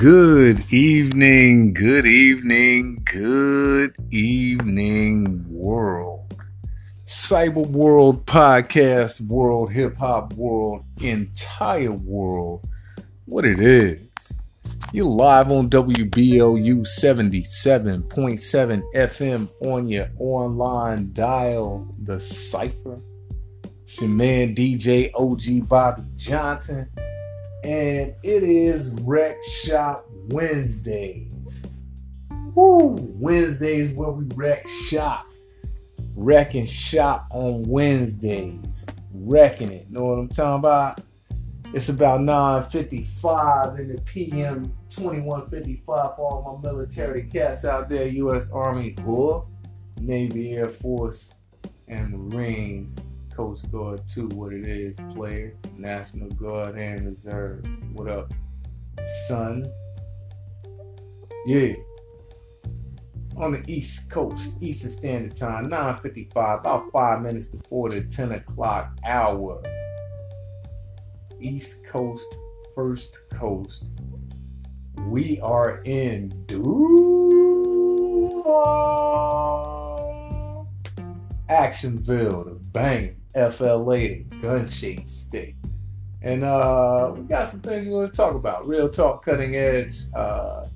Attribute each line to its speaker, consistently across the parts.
Speaker 1: Good evening, good evening, good evening, world. Cyber world, podcast world, hip hop world, entire world. What it is. You're live on WBLU 77.7 FM on your online dial, The Cypher. It's your man DJ OG Bobby Johnson and it is Wreck Shop Wednesdays. Woo! Wednesdays where we wreck shop. Wreck and shop on Wednesdays. Wrecking it. Know what I'm talking about? It's about 9.55 in the PM, 21.55 for all my military cats out there, U.S. Army, or Navy, Air Force, and Marines. Coast Guard 2, what it is, players, National Guard and Reserve. What up, son? Yeah. On the East Coast, Eastern Standard Time, 9.55, about five minutes before the 10 o'clock hour. East Coast, First Coast. We are in Duval, Actionville, the bang FLA, gun shaped stick. And uh, we got some things we want to talk about. Real talk, cutting edge. Uh,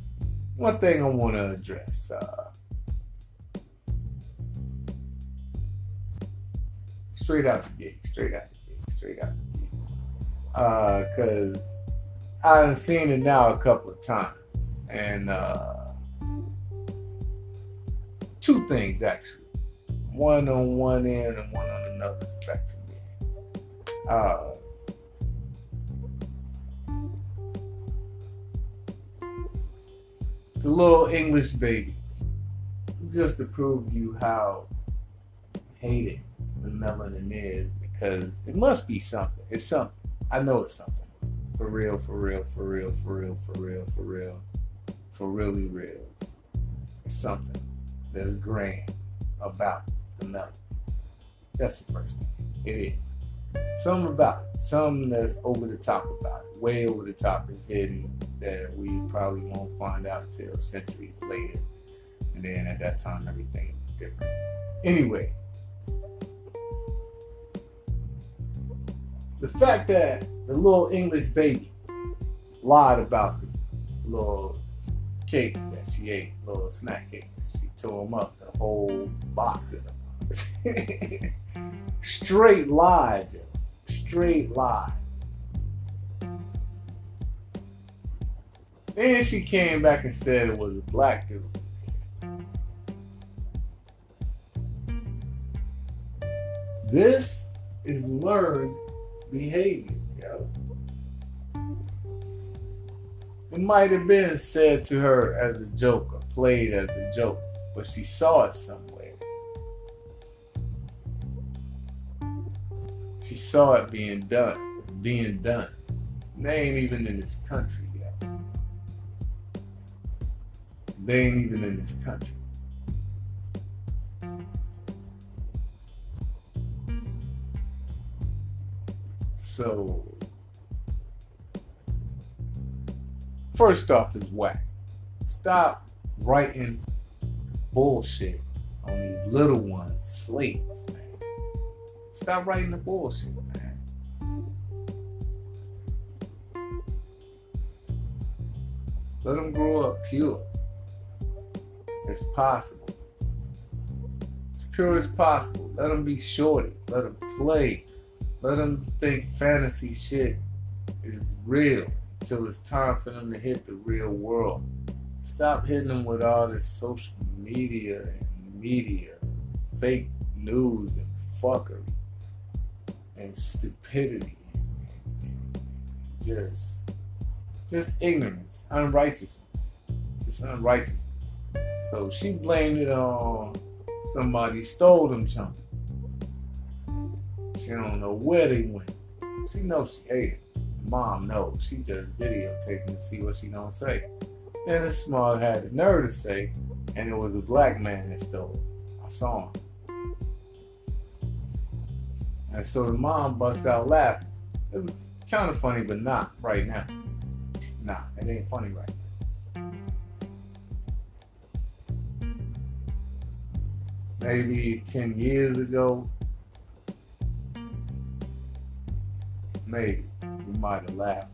Speaker 1: one thing I want to address. Uh, straight out the gate, straight out the gate, straight out the gate. Because uh, I've seen it now a couple of times. And uh, two things, actually. One on one end and one on another spectrum. Uh, the little English baby, just to prove you how hated the melanin is, because it must be something. It's something. I know it's something. For real, for real, for real, for real, for real, for real, for really real. It's something that's grand about the melanin. That's the first thing. It is. Something about it. Something that's over the top about it. Way over the top is hidden that we probably won't find out till centuries later. And then at that time, everything different. Anyway, the fact that the little English baby lied about the little cakes that she ate, little snack cakes. She tore them up, the whole box of them. Straight lie. Straight lie. Then she came back and said it was a black dude. This is learned behavior, yo. It might have been said to her as a joke or played as a joke, but she saw it somewhere. Saw it being done, being done. They ain't even in this country yet. They ain't even in this country. So, first off, is whack. Stop writing bullshit on these little ones' slates, man. Stop writing the bullshit, man. Let them grow up pure It's possible. As pure as possible. Let them be shorty. Let them play. Let them think fantasy shit is real until it's time for them to hit the real world. Stop hitting them with all this social media and media, fake news and fuckery and stupidity just just ignorance, unrighteousness. Just unrighteousness. So she blamed it on somebody stole them chunks. She don't know where they went. She knows she ate it. Mom knows. She just videotaping to see what she gonna say. And the small had the nerve to say, and it was a black man that stole it. I saw him. And so the mom busts out mm. laughing. It was kind of funny, but not right now. Nah, it ain't funny right now. Maybe 10 years ago, maybe we might have laughed.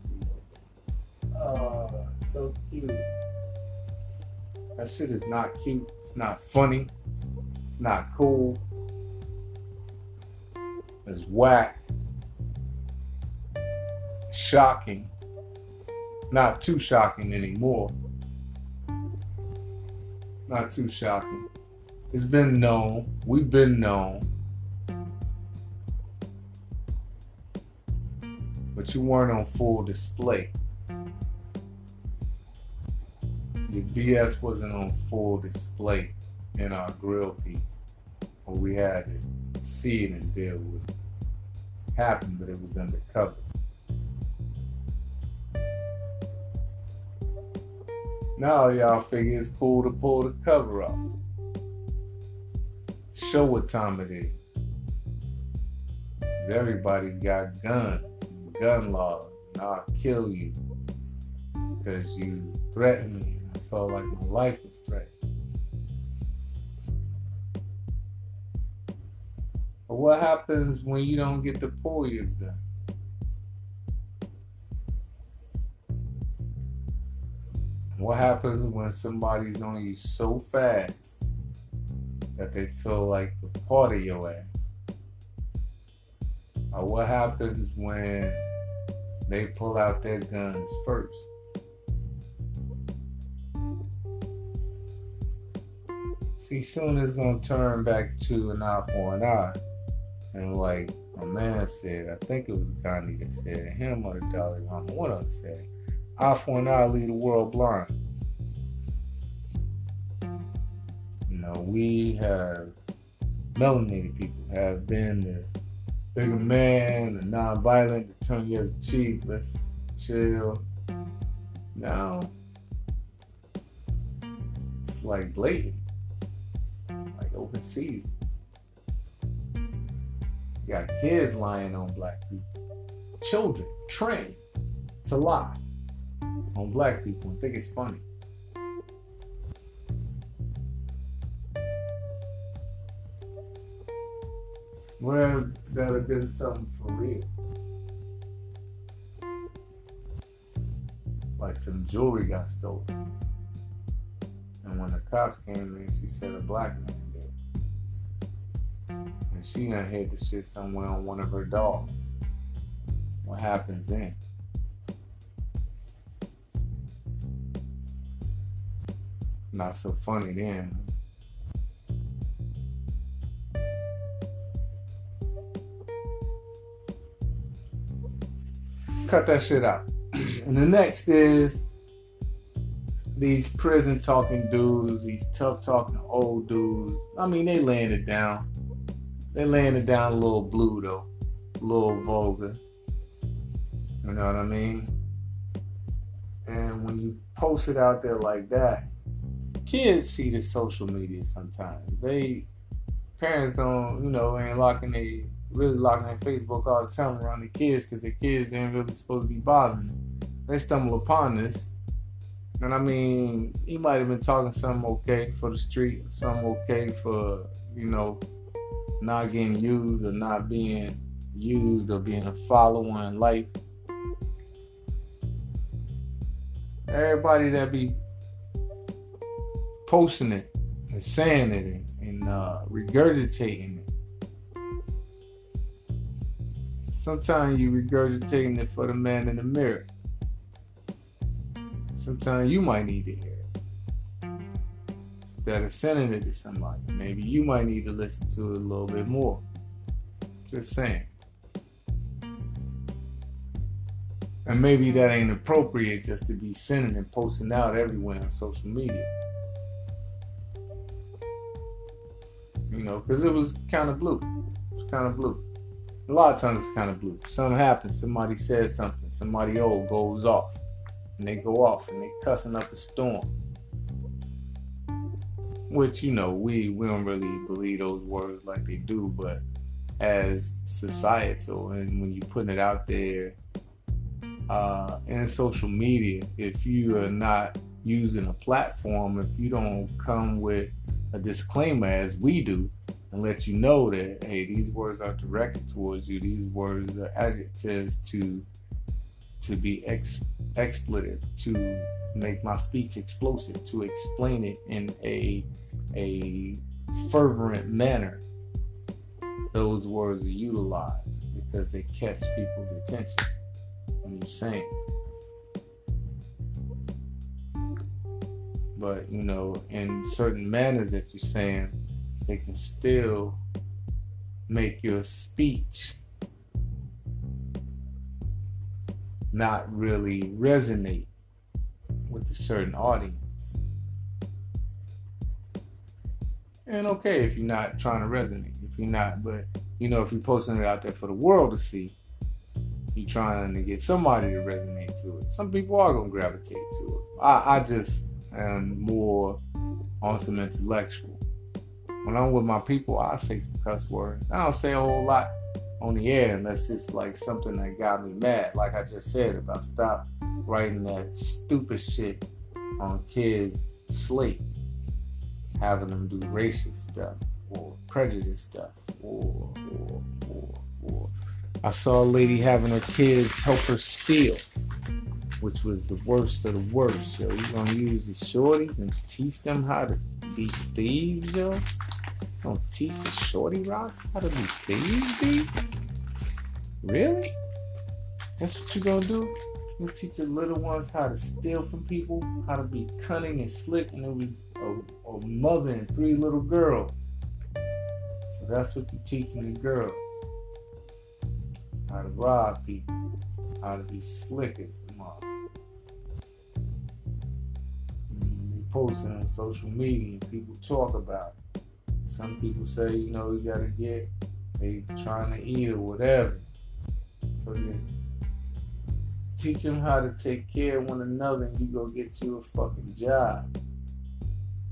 Speaker 1: Oh, so cute. That shit is not cute. It's not funny. It's not cool. It's whack. Shocking. Not too shocking anymore. Not too shocking. It's been known. We've been known. But you weren't on full display. Your BS wasn't on full display in our grill piece. Or we had to see it and deal with it. Happened, but it was undercover. Now y'all figure it's cool to pull the cover off. Show what time it is. Cause everybody's got guns, gun laws, and I'll kill you because you threatened me. I felt like my life was threatened. But what happens when you don't get the pull you've done? What happens when somebody's on you so fast that they feel like the part of your ass? Or what happens when they pull out their guns first? See, soon it's gonna turn back to an eye for an eye. And like my man said, I think it was Gandhi that said him or the Dalai Lama, one of them said, eye for an eye leave the world blind. You know, we have melanated people have been the bigger man, the non-violent, the turn the other cheek, let's chill. Now it's like blatant, like open season. You got kids lying on black people, children trained to lie on black people and think it's funny. Well, that have been something for real. Like some jewelry got stolen. And when the cops came in, she said a black man. And she done hid the shit somewhere on one of her dogs. What happens then? Not so funny then. Cut that shit out. and the next is these prison talking dudes, these tough talking old dudes. I mean, they laying it down. They laying it down a little blue though, a little vulgar. You know what I mean? And when you post it out there like that, kids see the social media sometimes. They parents don't, you know, ain't locking they really locking their Facebook all the time around the kids because the kids ain't really supposed to be bothering. They stumble upon this. And I mean, he might have been talking something okay for the street, something okay for, you know, not getting used or not being used or being a follower in life. Everybody that be posting it and saying it and, and uh, regurgitating it. Sometimes you regurgitating it for the man in the mirror. Sometimes you might need to hear it. Instead of sending it to somebody, maybe you might need to listen to it a little bit more. Just saying. And maybe that ain't appropriate just to be sending and posting out everywhere on social media. you know, because it was kind of blue. It was kind of blue. A lot of times it's kind of blue. Something happens, somebody says something, somebody old goes off, and they go off and they cussing up a storm. Which you know we we don't really believe those words like they do, but as societal and when you're putting it out there uh, in social media, if you are not using a platform, if you don't come with a disclaimer as we do, and let you know that hey, these words are directed towards you. These words are adjectives to to be ex- expletive, to make my speech explosive, to explain it in a a fervent manner. Those words are utilized because they catch people's attention when you're saying. But you know, in certain manners that you're saying, they can still make your speech not really resonate with a certain audience. And okay if you're not trying to resonate, if you're not, but you know, if you're posting it out there for the world to see, you're trying to get somebody to resonate to it. Some people are gonna gravitate to it. I, I just am more on some intellectual. When I'm with my people, I say some cuss words. I don't say a whole lot on the air unless it's like something that got me mad. Like I just said about stop writing that stupid shit on kids' slate, having them do racist stuff or prejudice stuff or or or or. I saw a lady having her kids help her steal, which was the worst of the worst. Yo, you gonna use the shorties and teach them how to be thieves, yo? Teach the shorty rocks how to be thieves, B? Really? That's what you gonna do? You teach the little ones how to steal from people, how to be cunning and slick, and it was a, a mother and three little girls. So that's what you're teaching the girls. How to rob people, how to be slick as the mother. Mm, you posting on social media and people talk about it. Some people say, you know, you gotta get, they trying to eat or whatever. For the, teach them how to take care of one another and you go get you a fucking job.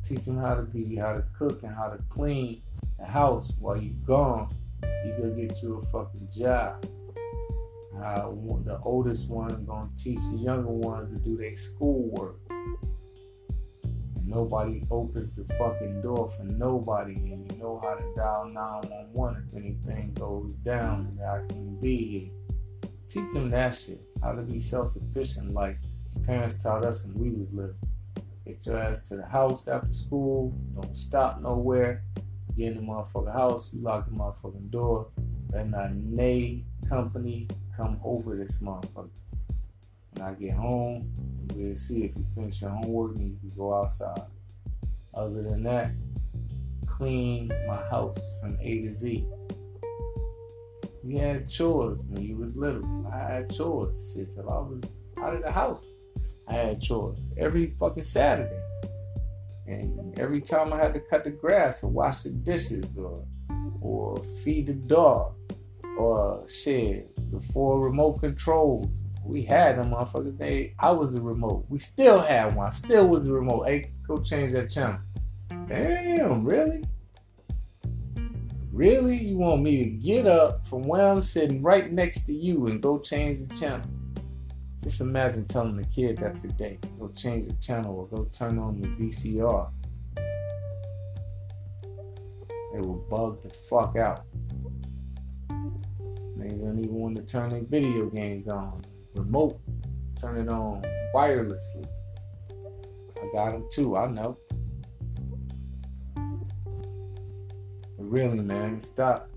Speaker 1: Teach them how to be, how to cook and how to clean the house while you gone. You go get you a fucking job. Uh, how the oldest one gonna teach the younger ones to do their schoolwork. Nobody opens the fucking door for nobody, and you know how to dial 911 if anything goes down and I can be here. Teach them that shit. How to be self-sufficient like parents taught us when we was little. Get your ass to the house after school. Don't stop nowhere. Get in the motherfucking house. You lock the motherfucking door. Let not nay company come over this motherfucker. When I get home, we'll see if you finish your homework and you can go outside. Other than that, clean my house from A to Z. We had chores when you was little. I had chores shit till I was out of the house. I had chores every fucking Saturday. And every time I had to cut the grass or wash the dishes or or feed the dog or shit before remote control. We had them motherfuckers. They I was the remote. We still had one. I still was the remote. Hey, go change that channel. Damn, really? Really? You want me to get up from where I'm sitting right next to you and go change the channel? Just imagine telling the kid that today. Go change the channel or go turn on the VCR. They will bug the fuck out. Niggas don't even want to turn their video games on. Remote. Turn it on wirelessly. I got them too, I know. Really, man, stop.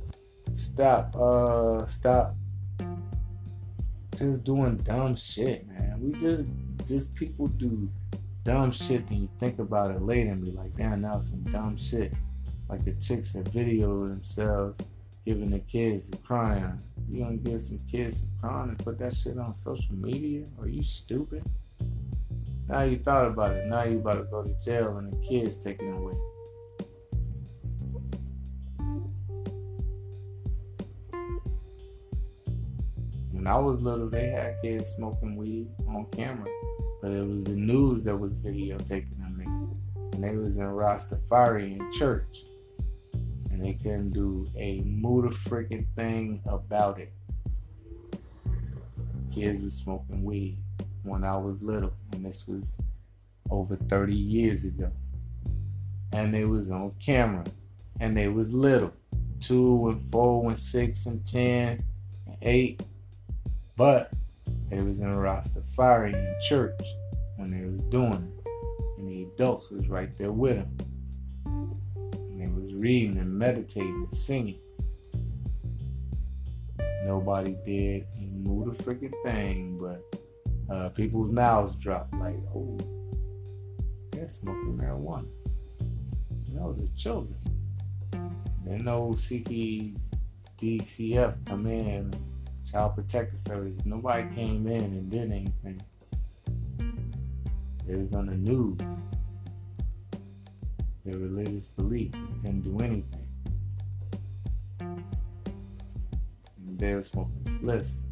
Speaker 1: Stop. Uh stop just doing dumb shit, man. We just just people do dumb shit and you think about it later and be like, damn, that was some dumb shit. Like the chicks that video themselves giving the kids the crying. You gonna give some kids a crying and put that shit on social media? Are you stupid? Now you thought about it. Now you about to go to jail and the kids taking it away. When I was little, they had kids smoking weed on camera, but it was the news that was videotaping them. And they was in Rastafari in church, they couldn't do a muta freaking thing about it. Kids was smoking weed when I was little, and this was over 30 years ago. And they was on camera. and they was little, two and four and six and ten and eight, but they was in Rastafarian church when they was doing it, and the adults was right there with them, reading and meditating and singing. Nobody did and moved a freaking thing, but uh, people's mouths dropped like, oh, they're smoking marijuana. And those are children. Then no CPDCF come in, Child Protective Service. Nobody came in and did anything. It was on the news. Their religious belief. Couldn't do anything. And they were smoking spliffs.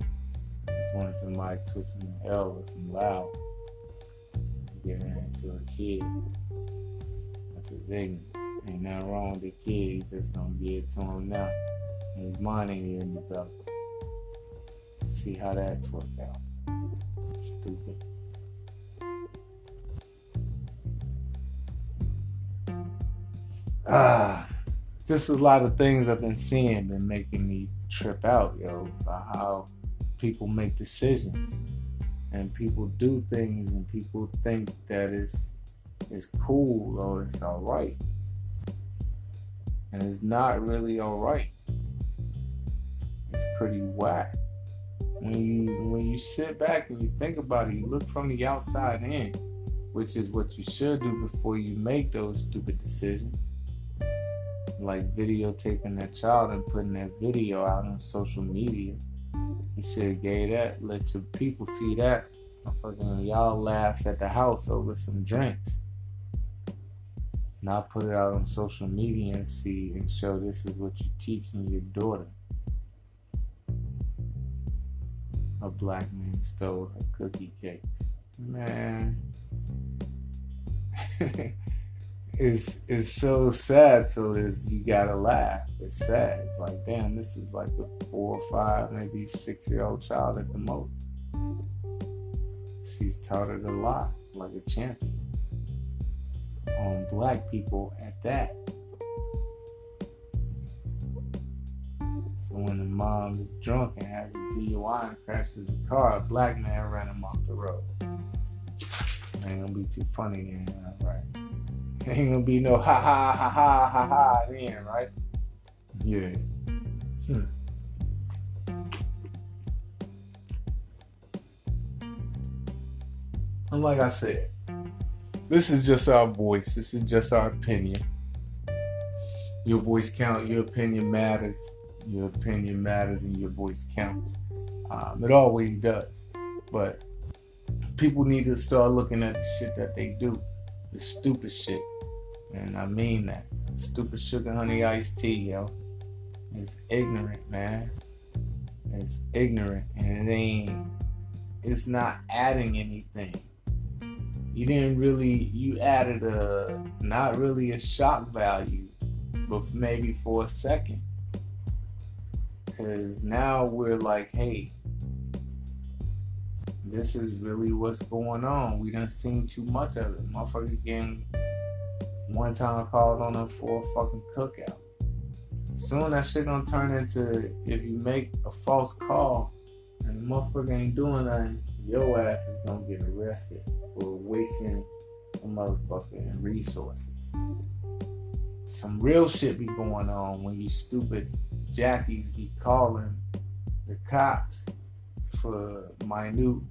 Speaker 1: Just wanted somebody twisting the L or some loud. Giving it to a kid. That's his ignorant. Ain't nothing wrong with the kid. He just gonna give it to him now. And his mind ain't even developed. See how that's worked out. Stupid. Ah, just a lot of things I've been seeing been making me trip out, yo, about how people make decisions. And people do things and people think that it's it's cool or it's all right. And it's not really all right. It's pretty whack. When you when you sit back and you think about it you look from the outside in which is what you should do before you make those stupid decisions like videotaping that child and putting that video out on social media you should gave that, let your people see that. I'm fucking y'all laugh at the house over some drinks. Not put it out on social media and see and show this is what you're teaching your daughter. A black man stole her cookie cakes. Man. it's it's so sad so it's you gotta laugh. It's sad. It's like damn, this is like a four or five, maybe six year old child at the most. She's taught it a lot, like a champion. On black people at that. So when the mom is drunk and has a DUI and crashes the car, a black man ran him off the road. Ain't gonna be too funny then, right? Ain't gonna be no ha ha ha ha ha ha then, right? Yeah. Hmm. And like I said, this is just our voice. This is just our opinion. Your voice counts. Your opinion matters. Your opinion matters, and your voice counts. Um, it always does. But people need to start looking at the shit that they do, the stupid shit, and I mean that. Stupid sugar honey iced tea, yo. It's ignorant, man. It's ignorant, and it ain't. It's not adding anything you didn't really you added a not really a shock value but maybe for a second because now we're like hey this is really what's going on we done seen too much of it motherfucker getting one time called on them for a fucking cookout soon that shit gonna turn into if you make a false call and the motherfucker ain't doing nothing your ass is gonna get arrested for wasting motherfucking resources. Some real shit be going on when you stupid jackies be calling the cops for minute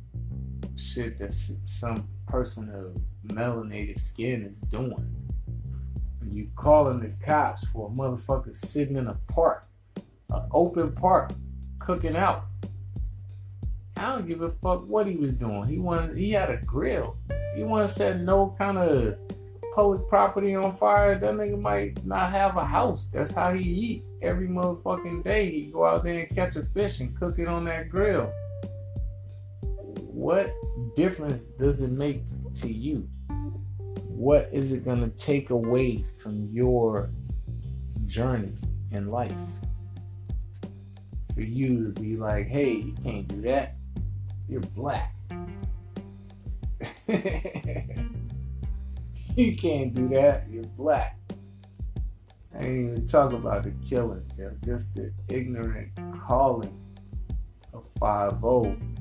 Speaker 1: shit that some person of melanated skin is doing. You calling the cops for a motherfucker sitting in a park, an open park, cooking out I don't give a fuck what he was doing. He wanted, he had a grill. He want to set no kind of public property on fire. That nigga might not have a house. That's how he eat every motherfucking day. He go out there and catch a fish and cook it on that grill. What difference does it make to you? What is it gonna take away from your journey in life? For you to be like, hey, you can't do that you're black. you can't do that. You're black. I ain't even talk about the killings, yo. Just the ignorant calling of 5 on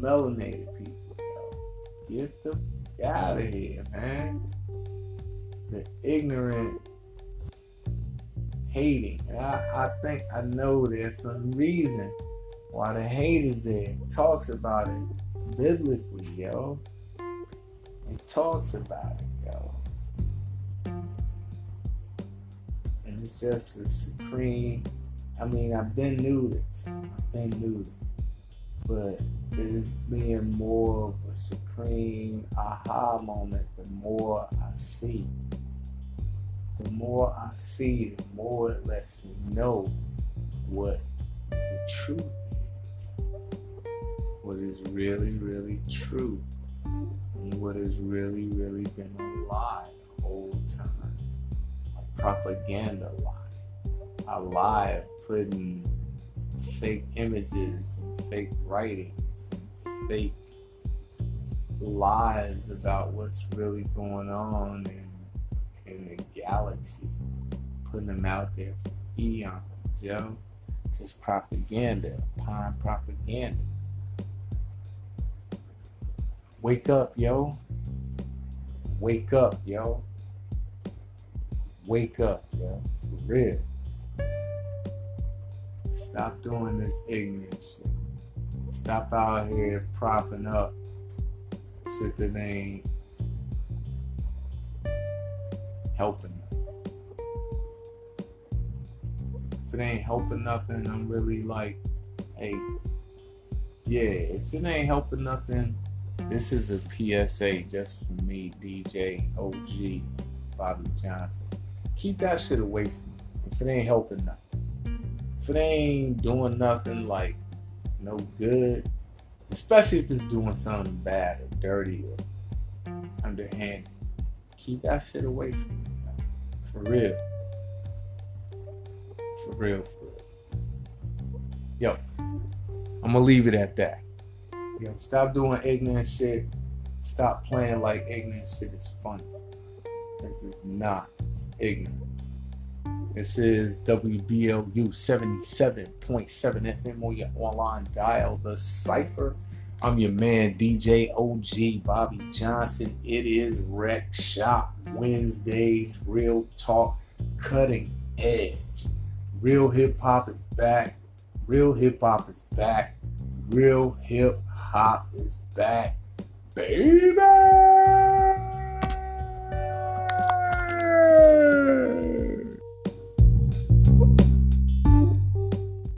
Speaker 1: melanated people, yo. Get the out of here, man. The ignorant hating. I, I think I know there's some reason why the hate is there. Talks about it biblically, yo. It talks about it, yo. And it's just a supreme. I mean, I've been new this. I've been new this. But it's being more of a supreme aha moment the more I see. The more I see, the more it lets me know what the truth is. What is really, really true. And what has really, really been a lie the whole time. A propaganda lie. A lie of putting fake images and fake writings and fake lies about what's really going on in, in the galaxy, putting them out there for eons, yo. Just propaganda, pine propaganda. Wake up, yo. Wake up, yo. Wake up, yo. For real. Stop doing this ignorant shit. Stop out here propping up shit that ain't helping. If it ain't helping nothing, I'm really like, hey, yeah, if it ain't helping nothing, this is a PSA just for me, DJ OG Bobby Johnson. Keep that shit away from me. If it ain't helping nothing if it ain't doing nothing like no good, especially if it's doing something bad or dirty or underhanded, keep that shit away from me. For real. For real, for real. Yo, I'm gonna leave it at that. Yo, stop doing ignorant shit. Stop playing like ignorant shit is funny. This is not. It's ignorant. This is WBLU 77.7 FM on your online dial, The Cypher. I'm your man, DJ OG Bobby Johnson. It is Wreck Shop Wednesdays, real talk, cutting edge. Real hip hop is back. Real hip hop is back. Real hip hop is back. Baby!